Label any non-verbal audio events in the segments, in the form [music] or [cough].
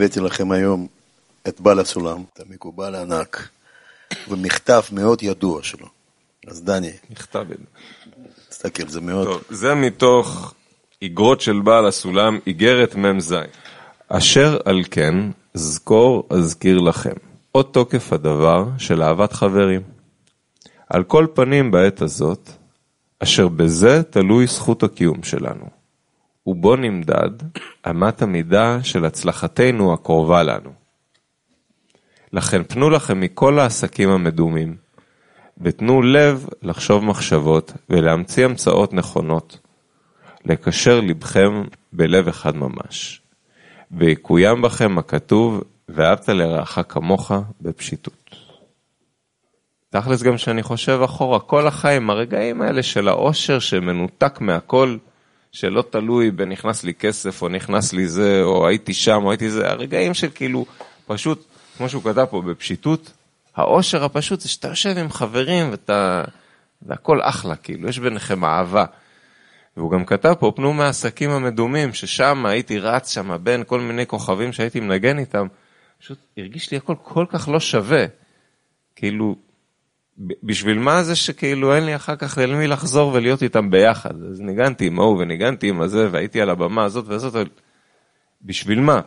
הבאתי לכם היום את בעל הסולם, את המקובל הענק, ומכתב מאוד ידוע שלו. אז דני, נכתב. תסתכל, זה מאוד... טוב, זה מתוך איגרות של בעל הסולם, איגרת מ"ז. אשר על כן, זכור אזכיר לכם. עוד תוקף הדבר של אהבת חברים. על כל פנים בעת הזאת, אשר בזה תלוי זכות הקיום שלנו. ובו נמדד אמת המידה של הצלחתנו הקרובה לנו. לכן פנו לכם מכל העסקים המדומים, ותנו לב לחשוב מחשבות ולהמציא המצאות נכונות, לקשר לבכם בלב אחד ממש, ויקוים בכם הכתוב, ואהבת לרעך כמוך בפשיטות. תכלס גם שאני חושב אחורה, כל החיים, הרגעים האלה של האושר שמנותק מהכל, שלא תלוי בנכנס לי כסף, או נכנס לי זה, או הייתי שם, או הייתי זה, הרגעים של כאילו, פשוט, כמו שהוא כתב פה, בפשיטות, האושר הפשוט זה שאתה יושב עם חברים ואתה, והכל אחלה, כאילו, יש ביניכם אהבה. והוא גם כתב פה, פנו מהעסקים המדומים, ששם הייתי רץ שם בין כל מיני כוכבים שהייתי מנגן איתם, פשוט הרגיש לי הכל כל כך לא שווה. כאילו, בשביל מה זה שכאילו אין לי אחר כך למי לחזור ולהיות איתם ביחד? אז ניגנתי עם ההוא וניגנתי עם הזה והייתי על הבמה הזאת וזאת, אבל בשביל מה?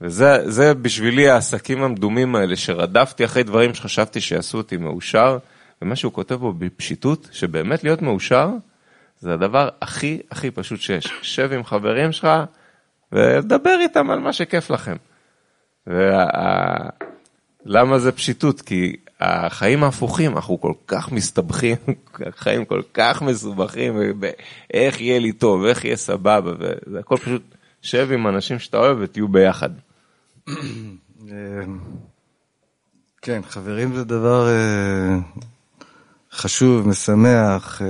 וזה בשבילי העסקים המדומים האלה, שרדפתי אחרי דברים שחשבתי שיעשו אותי מאושר, ומה שהוא כותב פה בפשיטות, שבאמת להיות מאושר, זה הדבר הכי הכי פשוט שיש. שב עם חברים שלך ודבר איתם על מה שכיף לכם. ולמה זה פשיטות? כי החיים ההפוכים, אנחנו כל כך מסתבכים, [laughs] חיים כל כך מסובכים, איך יהיה לי טוב, איך יהיה סבבה, וזה הכל פשוט, שב עם אנשים שאתה אוהב ותהיו ביחד. כן, חברים זה דבר אה, חשוב, משמח. אה,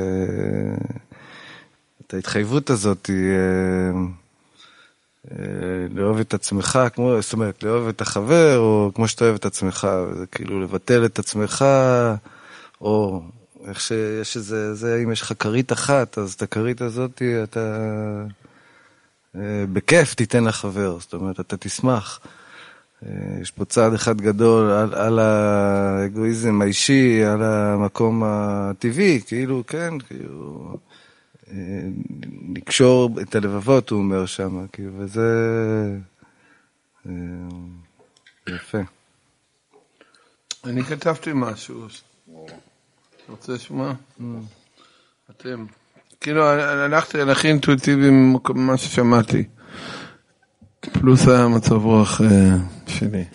את ההתחייבות הזאת, אה, לאהוב את עצמך, כמו, זאת אומרת, לאהוב את החבר, או כמו שאתה אוהב את עצמך, זה כאילו לבטל את עצמך, או איך שיש איזה, זה, אם יש לך כרית אחת, אז את הכרית הזאת אתה בכיף תיתן לחבר, זאת אומרת, אתה תשמח. יש פה צעד אחד גדול על, על האגואיזם האישי, על המקום הטבעי, כאילו, כן, כאילו, לקשור את הלבבות, הוא אומר שם, כאילו, וזה יפה. אני כתבתי משהו, רוצה לשמוע? אתם. כאילו, הלכתי על הכי אינטואיטיבי ממה ששמעתי. פלוס המצב רוח שלי. [laughs]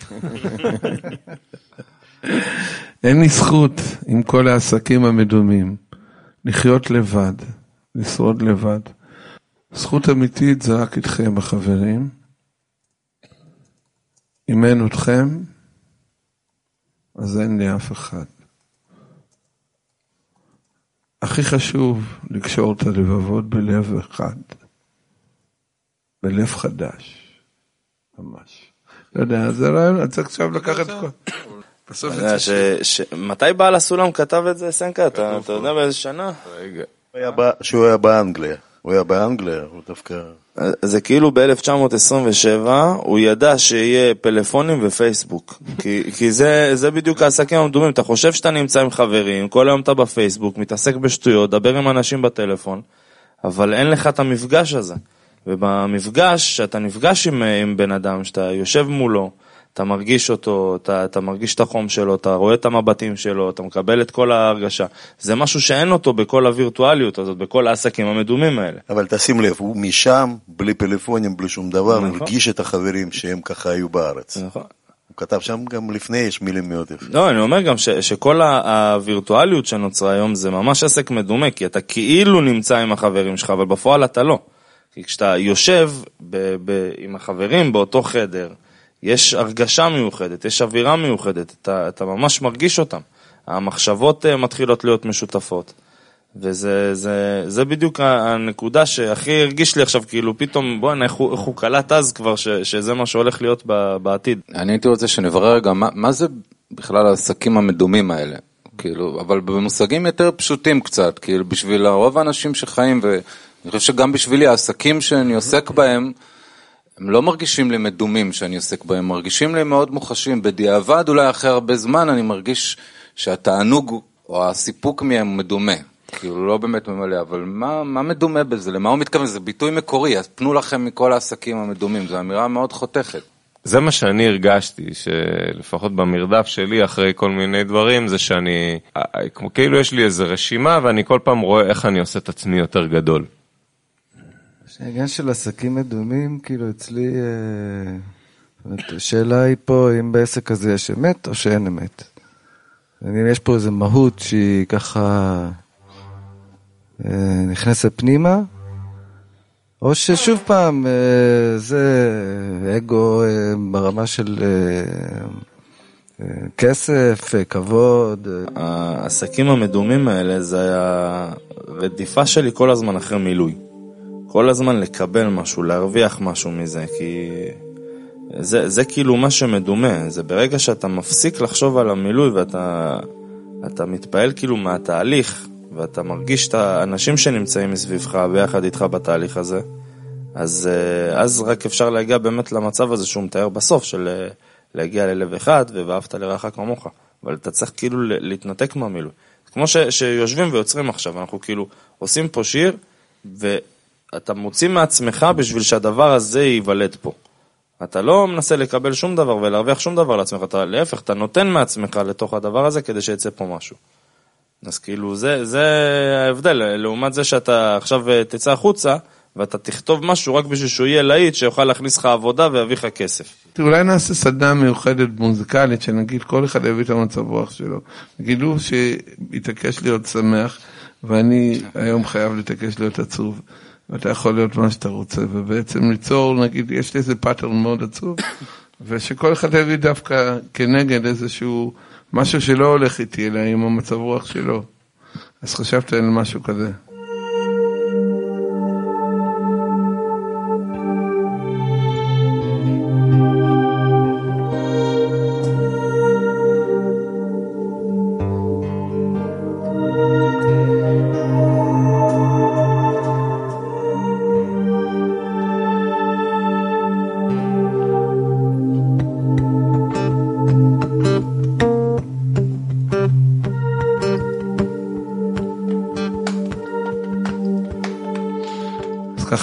אין לי זכות עם כל העסקים המדומים לחיות לבד, לשרוד לבד. זכות אמיתית זה רק איתכם החברים. אם אין אתכם, אז אין לי אף אחד. הכי חשוב לקשור את הלבבות בלב אחד, בלב חדש. ממש. לא יודע, זה רעיון, אני צריך עכשיו לקחת כל... בסוף מתי בעל הסולם כתב את זה, סנקה? אתה יודע באיזה שנה? רגע. שהוא היה באנגליה. הוא היה באנגליה, הוא דווקא... זה כאילו ב-1927, הוא ידע שיהיה פלאפונים ופייסבוק. כי, כי זה, זה בדיוק העסקים המדומים. אתה חושב שאתה נמצא עם חברים, כל היום אתה בפייסבוק, מתעסק בשטויות, דבר עם אנשים בטלפון, אבל אין לך את המפגש הזה. ובמפגש, שאתה נפגש עם, עם בן אדם, שאתה יושב מולו, אתה מרגיש אותו, אתה, אתה מרגיש את החום שלו, אתה רואה את המבטים שלו, אתה מקבל את כל ההרגשה. זה משהו שאין אותו בכל הווירטואליות הזאת, בכל העסקים המדומים האלה. אבל תשים לב, הוא משם, בלי פלאפונים, בלי שום דבר, נכון. הרגיש את החברים שהם ככה היו בארץ. נכון. הוא כתב שם גם לפני, יש מילים מאוד יפות. לא, אני אומר גם ש, שכל הווירטואליות שנוצרה היום זה ממש עסק מדומה, כי אתה כאילו נמצא עם החברים שלך, אבל בפועל אתה לא. כי כשאתה יושב ב, ב, עם החברים באותו חדר, יש הרגשה מיוחדת, יש אווירה מיוחדת, אתה, אתה ממש מרגיש אותם. המחשבות אה, מתחילות להיות משותפות. וזה זה, זה בדיוק הנקודה שהכי הרגיש לי עכשיו, כאילו פתאום, בוא'נה, איך, איך הוא קלט אז כבר ש, שזה מה שהולך להיות ב- בעתיד. אני הייתי רוצה שנברר רגע מה, מה זה בכלל העסקים המדומים האלה. כאילו, אבל במושגים יותר פשוטים קצת, כאילו בשביל רוב האנשים שחיים, ואני חושב שגם בשבילי העסקים שאני עוסק בהם, הם לא מרגישים לי מדומים שאני עוסק בהם, מרגישים לי מאוד מוחשים. בדיעבד, אולי אחרי הרבה זמן, אני מרגיש שהתענוג או הסיפוק מהם מדומה. כאילו, לא באמת ממלא, אבל מה, מה מדומה בזה? למה הוא מתכוון? זה ביטוי מקורי, אז פנו לכם מכל העסקים המדומים, זו אמירה מאוד חותכת. זה מה שאני הרגשתי, שלפחות במרדף שלי אחרי כל מיני דברים, זה שאני, כאילו יש לי איזה רשימה ואני כל פעם רואה איך אני עושה את עצמי יותר גדול. העניין של עסקים מדומים, כאילו אצלי, אה, השאלה היא פה אם בעסק הזה יש אמת או שאין אמת. אם יש פה איזו מהות שהיא ככה אה, נכנסת פנימה, או ששוב פעם, אה, זה אגו ברמה של כסף, כבוד. העסקים המדומים האלה זה היה רדיפה שלי כל הזמן אחרי מילוי. כל הזמן לקבל משהו, להרוויח משהו מזה, כי זה, זה כאילו מה שמדומה, זה ברגע שאתה מפסיק לחשוב על המילוי ואתה אתה מתפעל כאילו מהתהליך, ואתה מרגיש את האנשים שנמצאים מסביבך ביחד איתך בתהליך הזה, אז, אה, אז רק אפשר להגיע באמת למצב הזה שהוא מתאר בסוף, של אה, להגיע ללב אחד וואהבת לרעך כמוך. אבל אתה צריך כאילו להתנתק מהמילוי. כמו ש, שיושבים ויוצרים עכשיו, אנחנו כאילו עושים פה שיר, ואתה מוציא מעצמך בשביל שהדבר הזה ייוולד פה. אתה לא מנסה לקבל שום דבר ולהרוויח שום דבר לעצמך, אתה להפך, אתה נותן מעצמך לתוך הדבר הזה כדי שיצא פה משהו. אז כאילו זה, זה ההבדל, לעומת זה שאתה עכשיו אה, תצא החוצה ואתה תכתוב משהו רק בשביל שהוא יהיה להיט, שיוכל להכניס לך עבודה ויביא לך כסף. תראו, אולי נעשה סדנה מיוחדת מוזיקלית, שנגיד כל אחד יביא את המצב רוח שלו. נגיד הוא שיתעקש להיות שמח, ואני היום חייב להתעקש להיות עצוב. ואתה יכול להיות מה שאתה רוצה, ובעצם ליצור, נגיד, יש לי איזה pattern מאוד עצוב, [coughs] ושכל אחד יביא דווקא כנגד איזשהו משהו שלא הולך איתי, אלא עם המצב רוח שלו. אז חשבתי על משהו כזה.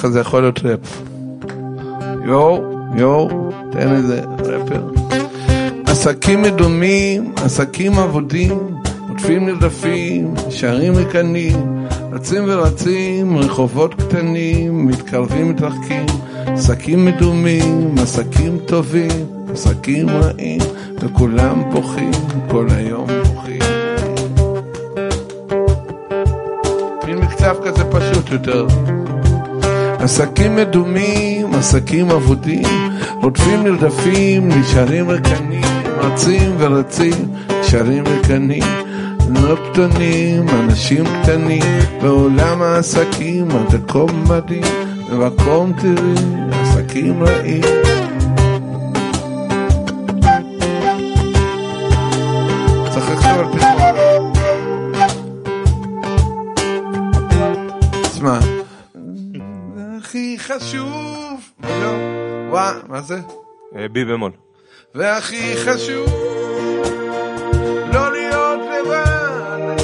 ככה זה יכול להיות ראפ. יואו, יואו, תן איזה רפר. עסקים מדומים, עסקים אבודים, עוטפים נרדפים, שערים ריקנים, רצים ורצים, רחובות קטנים, מתקרבים מתרחקים, עסקים מדומים, עסקים טובים, עסקים רעים, וכולם בוכים, כל היום בוכים. מין מקצב כזה פשוט יותר. עסקים מדומים, עסקים אבודים, רודפים נרדפים, נשארים ריקנים, רצים ורצים, נשארים ריקנים, לא קטנים, אנשים קטנים, בעולם העסקים המקום מדהים, במקום טבעי, עסקים רעים. מה זה? אה, בי במול. והכי חשוב, לא להיות לבד.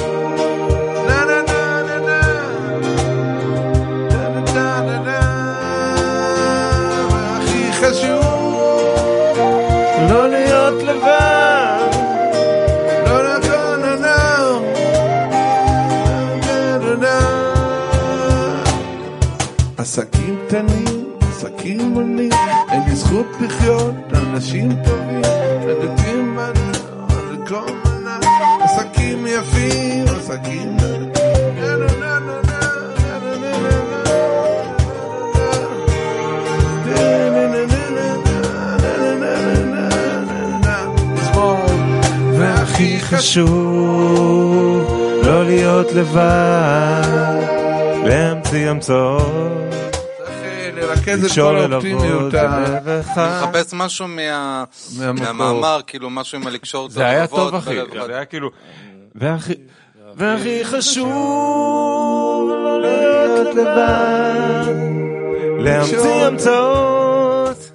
נה נה נה נה נה. נה נה נה נה. והכי חשוב, לא להיות לבד. לא נה נה נה נה. נה. עסקים קטנים, עסקים עולים, לי בזכות לחיות, אנשים טובים, נדדים בנו, לכל מנה, עסקים יפים, עסקים... הכי חשוב, לא להיות לבד, להמציא המצאות. לרכז את כל האופטימיות. מחפש משהו. מהמאמר, כאילו משהו עם הלקשור את זה היה טוב אחי. זה היה כאילו... והכי... חשוב לא להיות לבד, להמציא המצאות,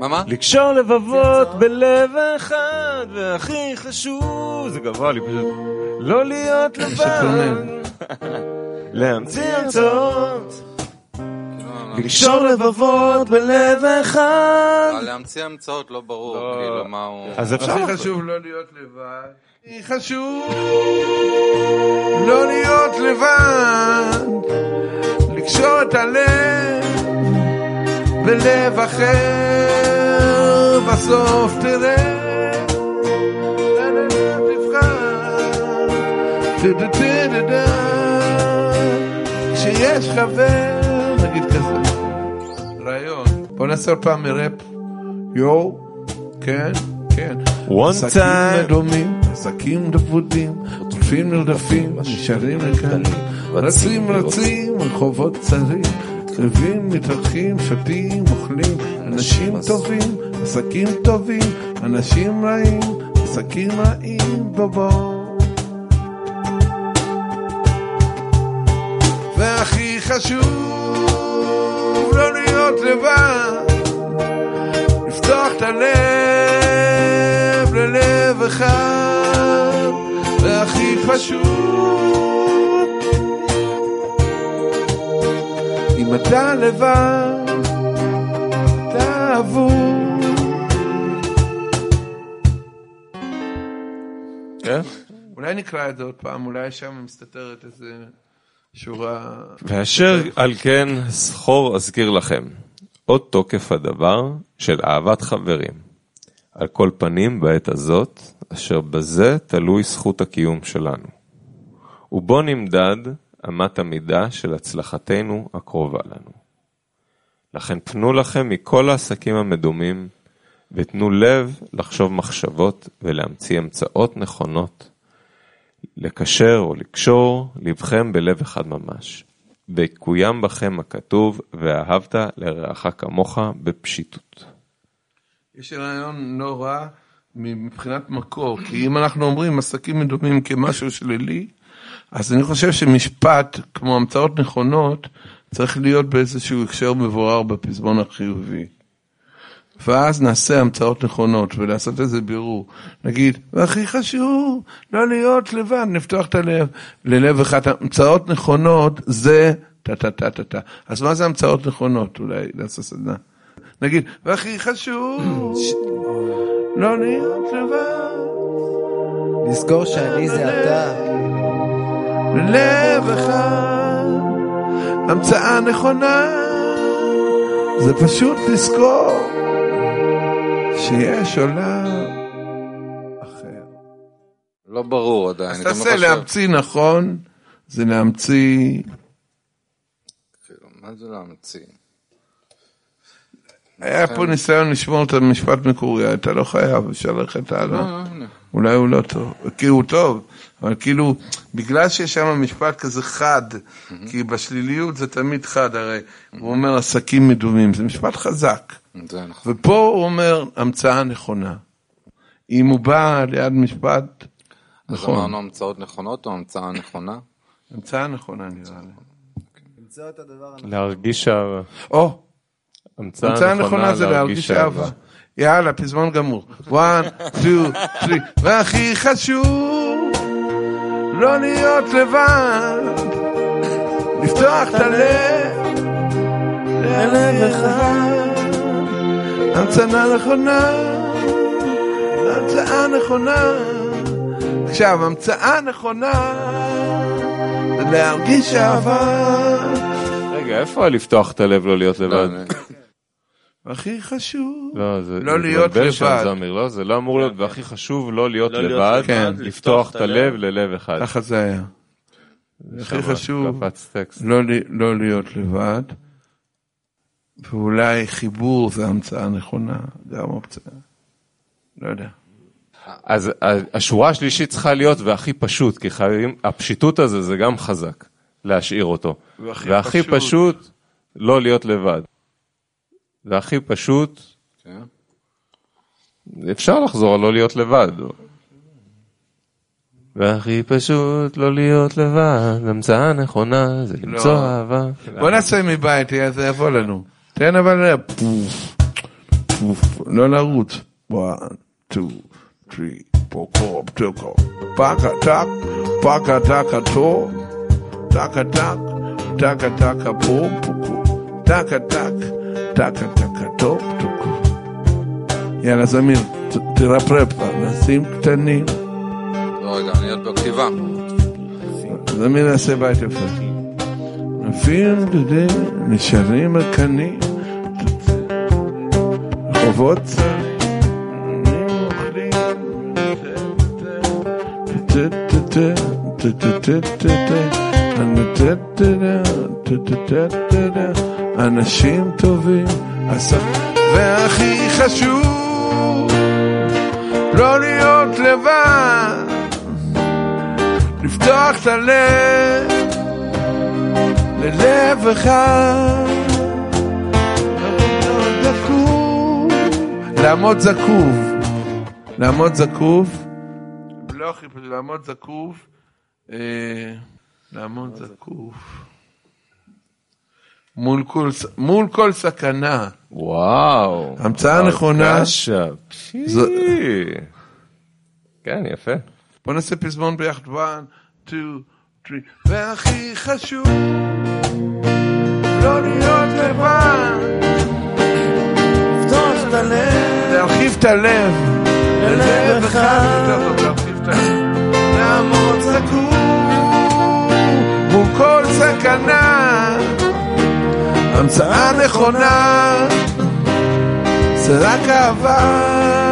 מה, מה? לקשור לבבות בלב אחד, והכי חשוב, זה גבוה לי פשוט, לא להיות לבד. להמציא המצאות, לקשור לבבות בלב אחד. להמציא המצאות לא ברור, לא. כאילו, מה הוא... אז אפשר... הכי חשוב לא להיות לבד. הכי חשוב לא להיות לבד. לקשור את הלב בלב אחר. בסוף תראה. תבחר. כשיש חבר, נגיד כזה, רעיון, בוא נעשה עוד פעם מראפ, יואו, כן, כן, One עסקים time. מדומים, עסקים דפודים, עוטפים נרדפים, נשארים לכאן, רצים רצים, רחובות צרים, קרבים, מתארחים, שותים, אוכלים, אנשים טובים, עסקים טובים, אנשים רעים, עסקים רעים, בוא בוא. והכי חשוב לא להיות לבד, לפתוח את הלב ללב אחד, והכי חשוב אם אתה לבד, אתה אבוד. כן? אולי נקרא את זה עוד פעם, אולי שם מסתתרת איזה שורה... ואשר על כן זכור אזכיר לכם, עוד תוקף הדבר של אהבת חברים. על כל פנים בעת הזאת, אשר בזה תלוי זכות הקיום שלנו. ובו נמדד אמת המידה של הצלחתנו הקרובה לנו. לכן פנו לכם מכל העסקים המדומים, ותנו לב לחשוב מחשבות ולהמציא המצאות נכונות לקשר או לקשור לבכם בלב אחד ממש. ויקוים בכם הכתוב, ואהבת לרעך כמוך בפשיטות. יש רעיון רע מבחינת מקור, כי אם אנחנו אומרים עסקים מדומים כמשהו שלילי, אז אני חושב שמשפט, כמו המצאות נכונות, צריך להיות באיזשהו הקשר מבואר בפזמון החיובי. ואז נעשה המצאות נכונות ולעשות איזה בירור. נגיד, והכי חשוב, לא להיות לבד, לפתוח את הלב. ללב אחד, המצאות נכונות זה טה טה טה טה טה. אז מה זה המצאות נכונות? אולי נעשה סדנה. נגיד, והכי חשוב, לא להיות לבד. לזכור שאני זה אתה. ללב אחד, המצאה נכונה, זה פשוט לזכור שיש עולם אחר. לא ברור עדיין. אז גם תעשה להמציא נכון, זה להמציא, כאילו, מה זה להמציא? היה פה ניסיון לשמור את המשפט מקורי, אתה לא חייב, אפשר ללכת הלאה. אה. אולי הוא לא טוב, כי הוא טוב, אבל כאילו, בגלל שיש שם משפט כזה חד, כי בשליליות זה תמיד חד, הרי הוא אומר עסקים מדומים, זה משפט חזק. זה נכון. ופה הוא אומר המצאה נכונה. אם הוא בא ליד משפט, אז נכון, אמרנו המצאות נכונות או המצאה נכונה? המצאה נכונה נראה לי. למצוא את הדבר הנכון. להרגיש אהבה. או, המצאה נכונה זה להרגיש אהבה. יאללה, פזמון גמור. one, two, three. והכי חשוב, לא להיות לבד, לפתוח את הלב, ללב אחד. המצאה נכונה, המצאה נכונה. עכשיו, המצאה נכונה, זה להרגיש אהבה. רגע, איפה לפתוח את הלב לא להיות לא, לבד? אני- הכי חשוב, לא, זה לא זה להיות מתבלבל שם, לבד. זמיר, לא, זה לא אמור להיות, והכי חשוב לא להיות לא להיות לבד, לבד, לפתוח את הלב ללב אחד. ככה זה היה. הכי חשוב. לא, לא להיות לבד, ואולי חיבור זה המצאה נכונה, גם אופציה. לא יודע. אז השורה השלישית צריכה להיות והכי פשוט, כי חייבים, הפשיטות הזה זה גם חזק, להשאיר אותו. והכי והכי פשוט. פשוט, לא להיות לבד. והכי פשוט, כן. אפשר לחזור על לא להיות לבד. והכי פשוט לא להיות לבד, המצאה נכונה זה למצוא לא. אהבה. בוא נעשה מבית, זה יבוא לנו. תן אבל אה, פוף, פוף, לא לרוץ. one, two, three, פה קופ, טקו. פקה טק, פקה טקה טו, טקה טק, טקה טקה פה, פוקו. טקה טק, טקה טקה טו, טוקו. יאללה זמיר, ת- תרפרפ, נשים קטנים. לא, רגע, אני עוד בכתיבה. זמיר נעשה בית יפה. עפים דודי, נשארים הקנים. רחובות צרים. אנשים טובים, והכי חשוב, לא להיות לבד. לפתוח את הלב ללב אחד לעמוד זקוף לעמוד זקוף לא הכי פשוט לעמוד זקוף אה, לעמוד זקוף מול כל, מול כל סכנה. וואו. המצאה נכונה. קשה. זו... כן, יפה. בוא נעשה פזמון ביחד. 1, 2, טרי. והכי חשוב, לא להיות לבד. להרחיב את הלב. ללב אחד. לעמוד סגור מול כל סכנה. המצאה נכונה זה רק אהבה.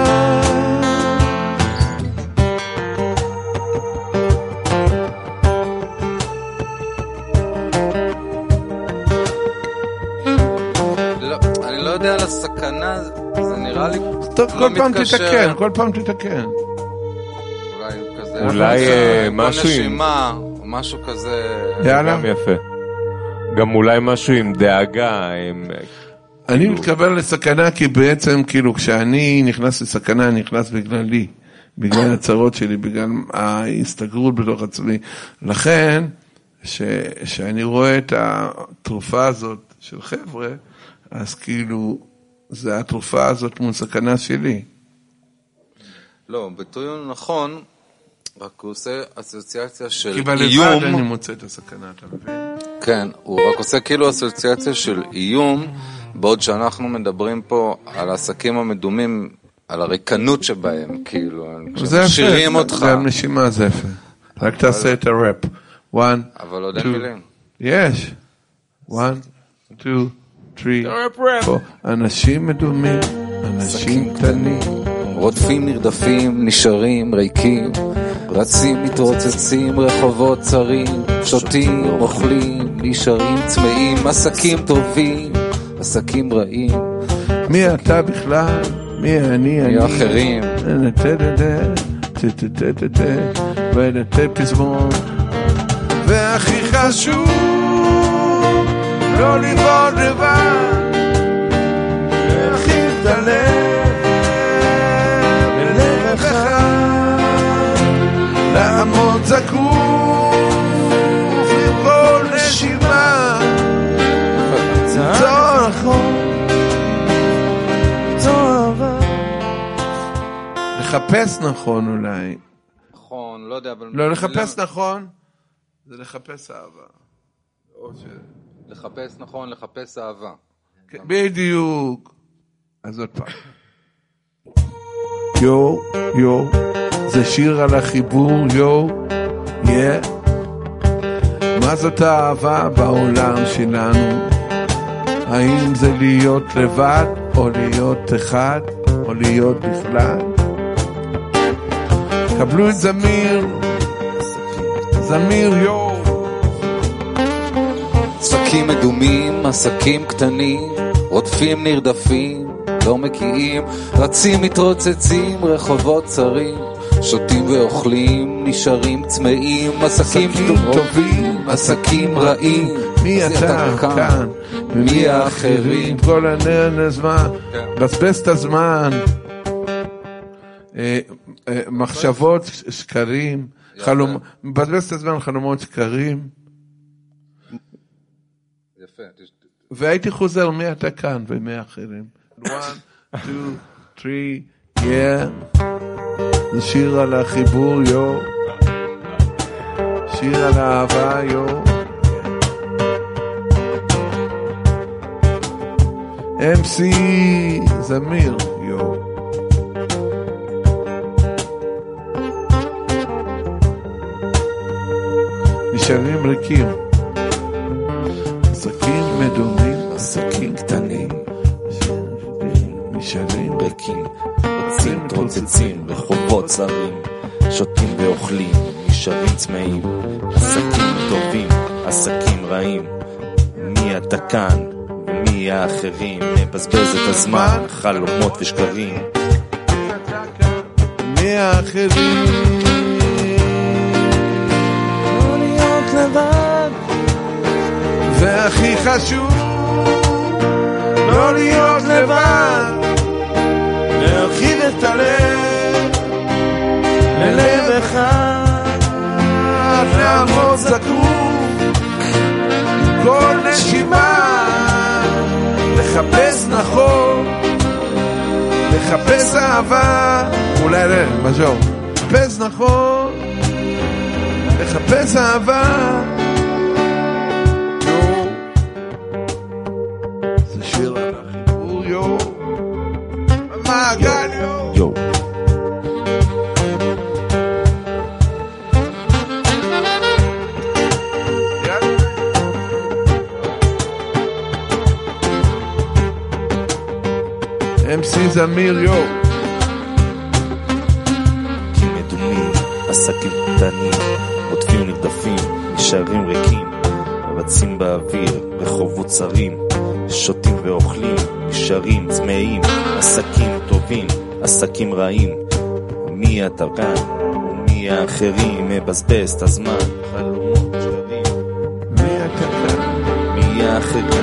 יודע על הסכנה, זה נראה לי טוב, לא כל פעם מתקשר. תתקן, כל פעם תתקן. אולי כזה... אולי, אה, כמו משהו עם- נשימה, משהו כזה... יאללה. גם יפה. גם אולי משהו עם דאגה, עם... אני מתכוון לסכנה כי בעצם, כאילו, כשאני נכנס לסכנה, אני נכנס בגללי, בגלל הצרות שלי, בגלל ההסתגרות בתוך עצמי. לכן, ש, שאני רואה את התרופה הזאת של חבר'ה, אז כאילו, זה התרופה הזאת מול סכנה שלי. לא, ביטוי הוא נכון, רק הוא עושה אסוציאציה של איום. כי בלבד איום... אני מוצא את הסכנה, אתה מבין? כן, הוא רק עושה כאילו אסוציאציה של איום, בעוד שאנחנו מדברים פה על העסקים המדומים, על הריקנות שבהם, כאילו, כשמשאירים אותך. זה הנשימה זה יפה. רק תעשה את הראפ. אבל עוד אין מילים. יש. 1, 2, פה אנשים מדומים, אנשים קטנים. רודפים, נרדפים, נשארים ריקים. רצים, מתרוצצים, רחובות צרים. שותים, אוכלים, נשארים צמאים. עסקים טובים, עסקים רעים. מי אתה בכלל? מי אני? אני אחרים. ולתת פזמון. והכי חשוב לבעוד לבד, להרחיב את הלב, בלב אחד, לעמוד זקוף עם כל נשימה, למצוא נכון, למצוא אהבה. לחפש נכון אולי. נכון, לא יודע, אבל... לא, לחפש נכון זה לחפש אהבה. או ש... לחפש נכון, לחפש אהבה. כן, בדיוק. אז עוד פעם. יו, יו, זה שיר על החיבור, יו, יא. מה זאת האהבה בעולם שלנו? האם זה להיות לבד או להיות אחד, או להיות בכלל. קבלו את זמיר, זמיר יואו. עסקים מדומים, עסקים קטנים, רודפים נרדפים, לא מקיאים, רצים מתרוצצים, רחובות צרים, שותים ואוכלים, נשארים צמאים, עסקים עסקים טובים, עסקים רעים, מי אתה כאן, ומי האחרים, כל הנר הזמן, בזבז את הזמן. אה, אה, מחשבות, שקרים, חלום, מבזבז את הזמן, חלומות שקרים, והייתי חוזר מי אתה כאן ומי האחרים. one, two, three, yeah. זה שיר על החיבור, יו. שיר על האהבה, יו. MC זמיר, יו. נשארים ריקים. עסקים קטנים, נשארים ריקים, רצים, מתרוצצים, רחובות צרים, שותים ואוכלים, נשארים צמאים, עסקים טובים, עסקים רעים, מי אתה כאן ומי האחרים, מבזבז את הזמן, חלומות ושקרים, מי האחרים? והכי חשוב, לא להיות לבד, להרחיב את הלב, ללב אחד, לעמוד זקוף, כל נשימה, לחפש נכון. לחפש אהבה, אולי לא, מז'ור, לחפש נכון, לחפש אהבה. זמיר, יו. עסקים מדומים, עסקים קטנים, רודפים נרדפים, נשארים ריקים, רצים באוויר, רחובות צרים, שותים ואוכלים, נשארים צמאים, עסקים טובים, עסקים רעים, מי אתה כאן? האחרים, מבזבז את הזמן, חלומות שקרים, מי כאן? מי האחרים,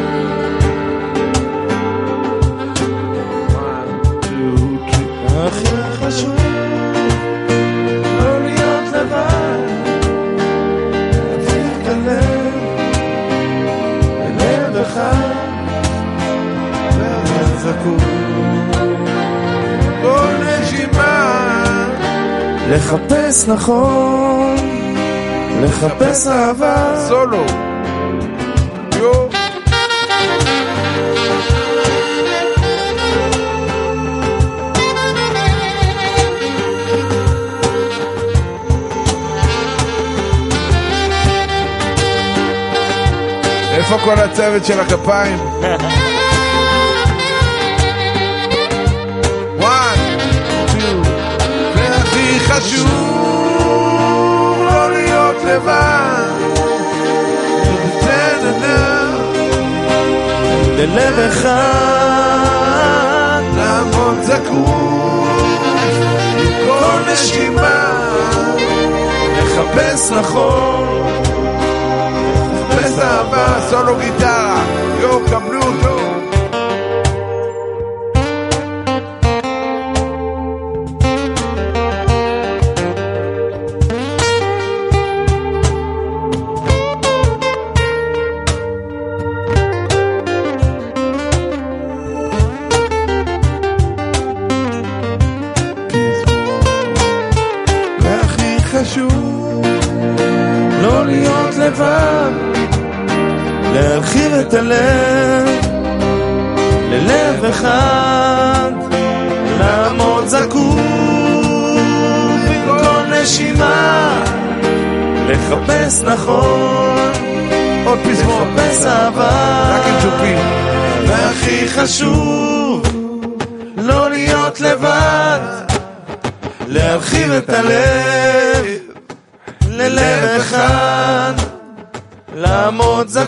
לחפש נכון, לחפש אהבה, סולו. יו. איפה כל הצוות של הכפיים? [laughs] חשוב לא להיות לבד. טה-טה-טה. ללב אחד, לעמוד זקוף עם כל נשימה, לחפש נכון, לחפש אהבה, סולו גיטרה, יו, קבלו אותו.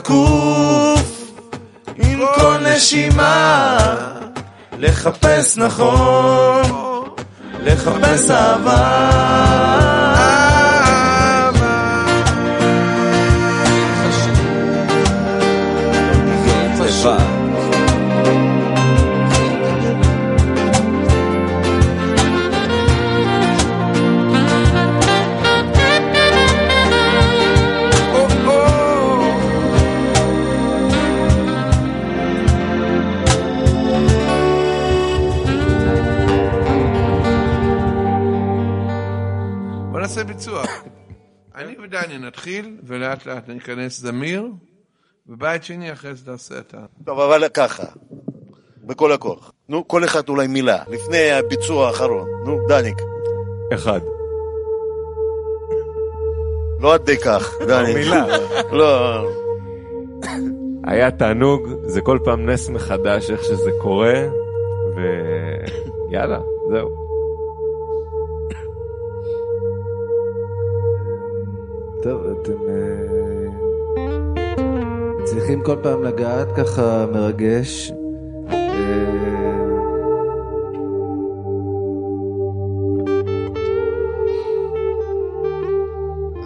זקוף עם כל נשימה, לחפש נכון, לחפש אהבה. אני נתחיל, ולאט לאט ניכנס זמיר, ובית שני אחרי זה תעשה אתה. טוב, אבל ככה, בכל הכוח. נו, כל אחד אולי מילה, לפני הביצוע האחרון. נו, דניק. אחד. לא עד כדי כך, [laughs] דניק. מילה. [laughs] לא, היה תענוג, זה כל פעם נס מחדש איך שזה קורה, ויאללה, זהו. מצליחים כל פעם לגעת ככה מרגש. אה,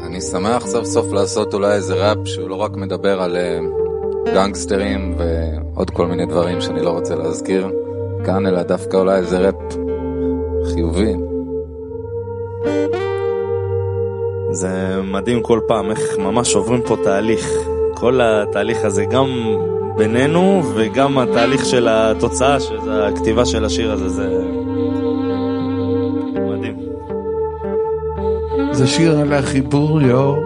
אני שמח סוף סוף לעשות אולי איזה ראפ שהוא לא רק מדבר על אה, גנגסטרים ועוד כל מיני דברים שאני לא רוצה להזכיר כאן, אלא דווקא אולי איזה ראפ חיובי. זה מדהים כל פעם איך ממש עוברים פה תהליך. כל התהליך הזה, גם בינינו וגם התהליך של התוצאה, שזה הכתיבה של השיר הזה, זה מדהים. זה שיר על החיבור, יאור.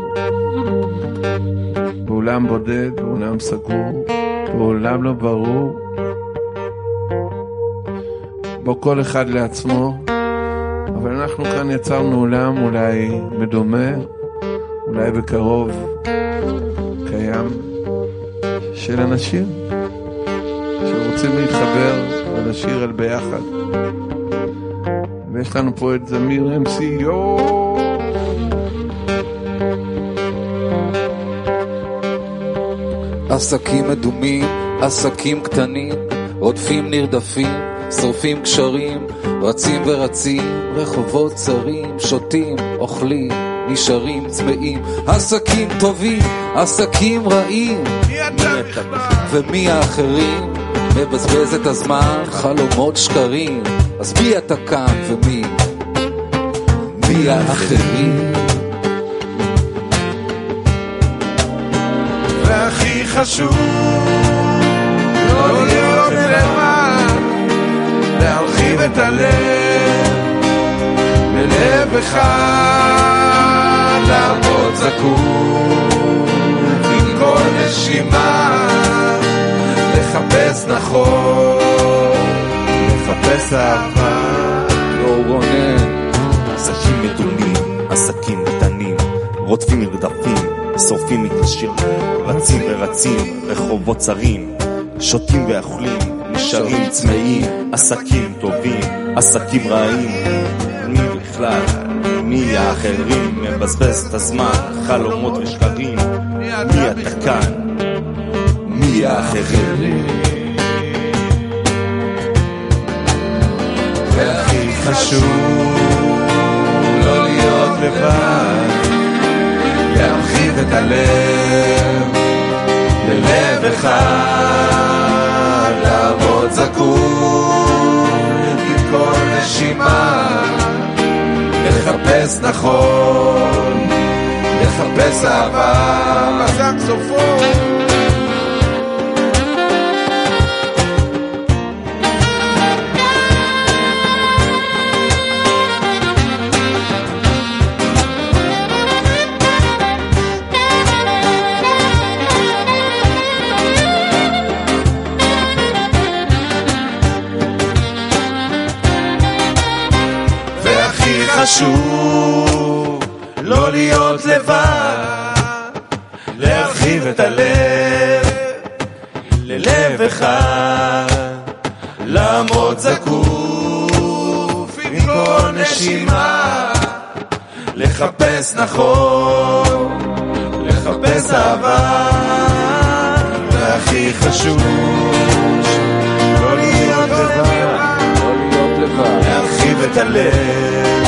באולם בודד, באולם סגור, באולם לא ברור. בו כל אחד לעצמו, אבל אנחנו כאן יצרנו עולם אולי מדומה, אולי בקרוב קיים, של אנשים שרוצים להתחבר ולשיר על ביחד. ויש לנו פה את זמיר MC, יואו! עסקים מדומים, עסקים קטנים, רודפים נרדפים, שורפים קשרים, רצים ורצים, רחובות צרים, שותים, אוכלים, נשארים צמאים, עסקים טובים, עסקים רעים, ומי האחרים? מבזבז את הזמן, חלומות שקרים, אז מי אתה כאן ומי? מי האחרים? והכי חשוב, לא להיות לבד, להרחיב את הלב, בלב אחד, לעמוד זקוף, עם כל נשימה, לחפש נכון, לחפש אהבה. לא רונן, עסקים מדומים, עסקים קטנים, רודפים מרדפים, שורפים מתקשרים, רצים ורצים, רחובות צרים, שותים ואוכלים, נשארים צמאים, עסקים טובים, עסקים רעים, מי בכלל, מי האחרים, מבזבז את הזמן, חלומות ושקרים, מי אתה כאן, מי האחרים. והכי חשוב לא להיות לבד, להרחיב את הלב ללב אחד, לעבוד זקוף עם כל נשימה, לחפש נכון, לחפש אהבה, בסקסופון. את הלב ללב אחד, לעמוד זקוף כל נשימה, לחפש נכון, לחפש אהבה, והכי חשוב, לא להיות לבד. להרחיב את הלב,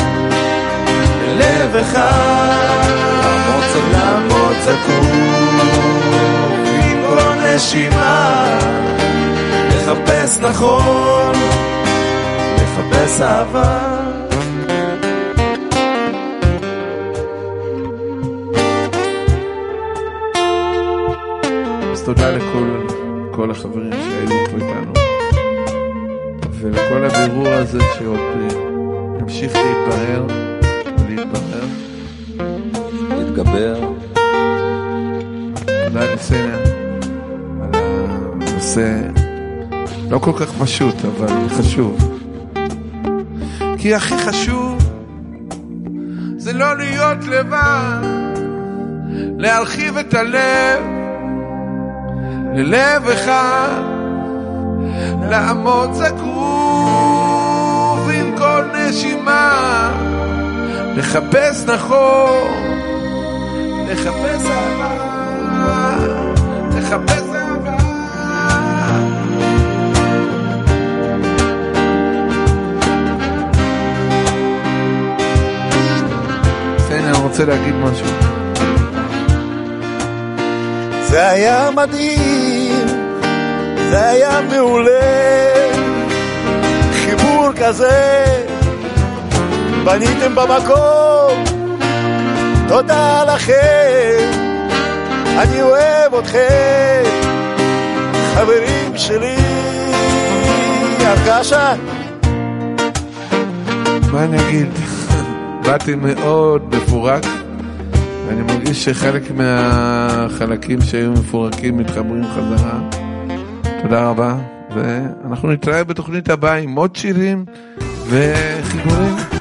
ללב אחד, לעמוד זקוף, עם נשימה, לחפש נכון, לחפש אהבה. אז תודה לכל כל החברים שהיו פה איתנו, ולכל הבירור הזה שעוד אה, ימשיך להתברר ולהתברר. להתגבר. תודה על הנושא לא כל כך פשוט, אבל חשוב. כי הכי חשוב זה לא להיות לבד, להרחיב את הלב ללב אחד, לעמוד זקוף עם כל נשימה, לחפש נכון, לחפש אהבה, לחפש רוצה להגיד משהו. זה היה מדהים, זה היה מעולה, חיבור כזה, בניתם במקום, תודה לכם, אני אוהב אתכם, חברים שלי, הרגשה, מה אני אגיד? באתי מאוד מפורק, ואני מרגיש שחלק מהחלקים שהיו מפורקים מתחברים חזרה. תודה רבה, ואנחנו נתראה בתוכנית הבאה עם עוד שירים וחיבורים.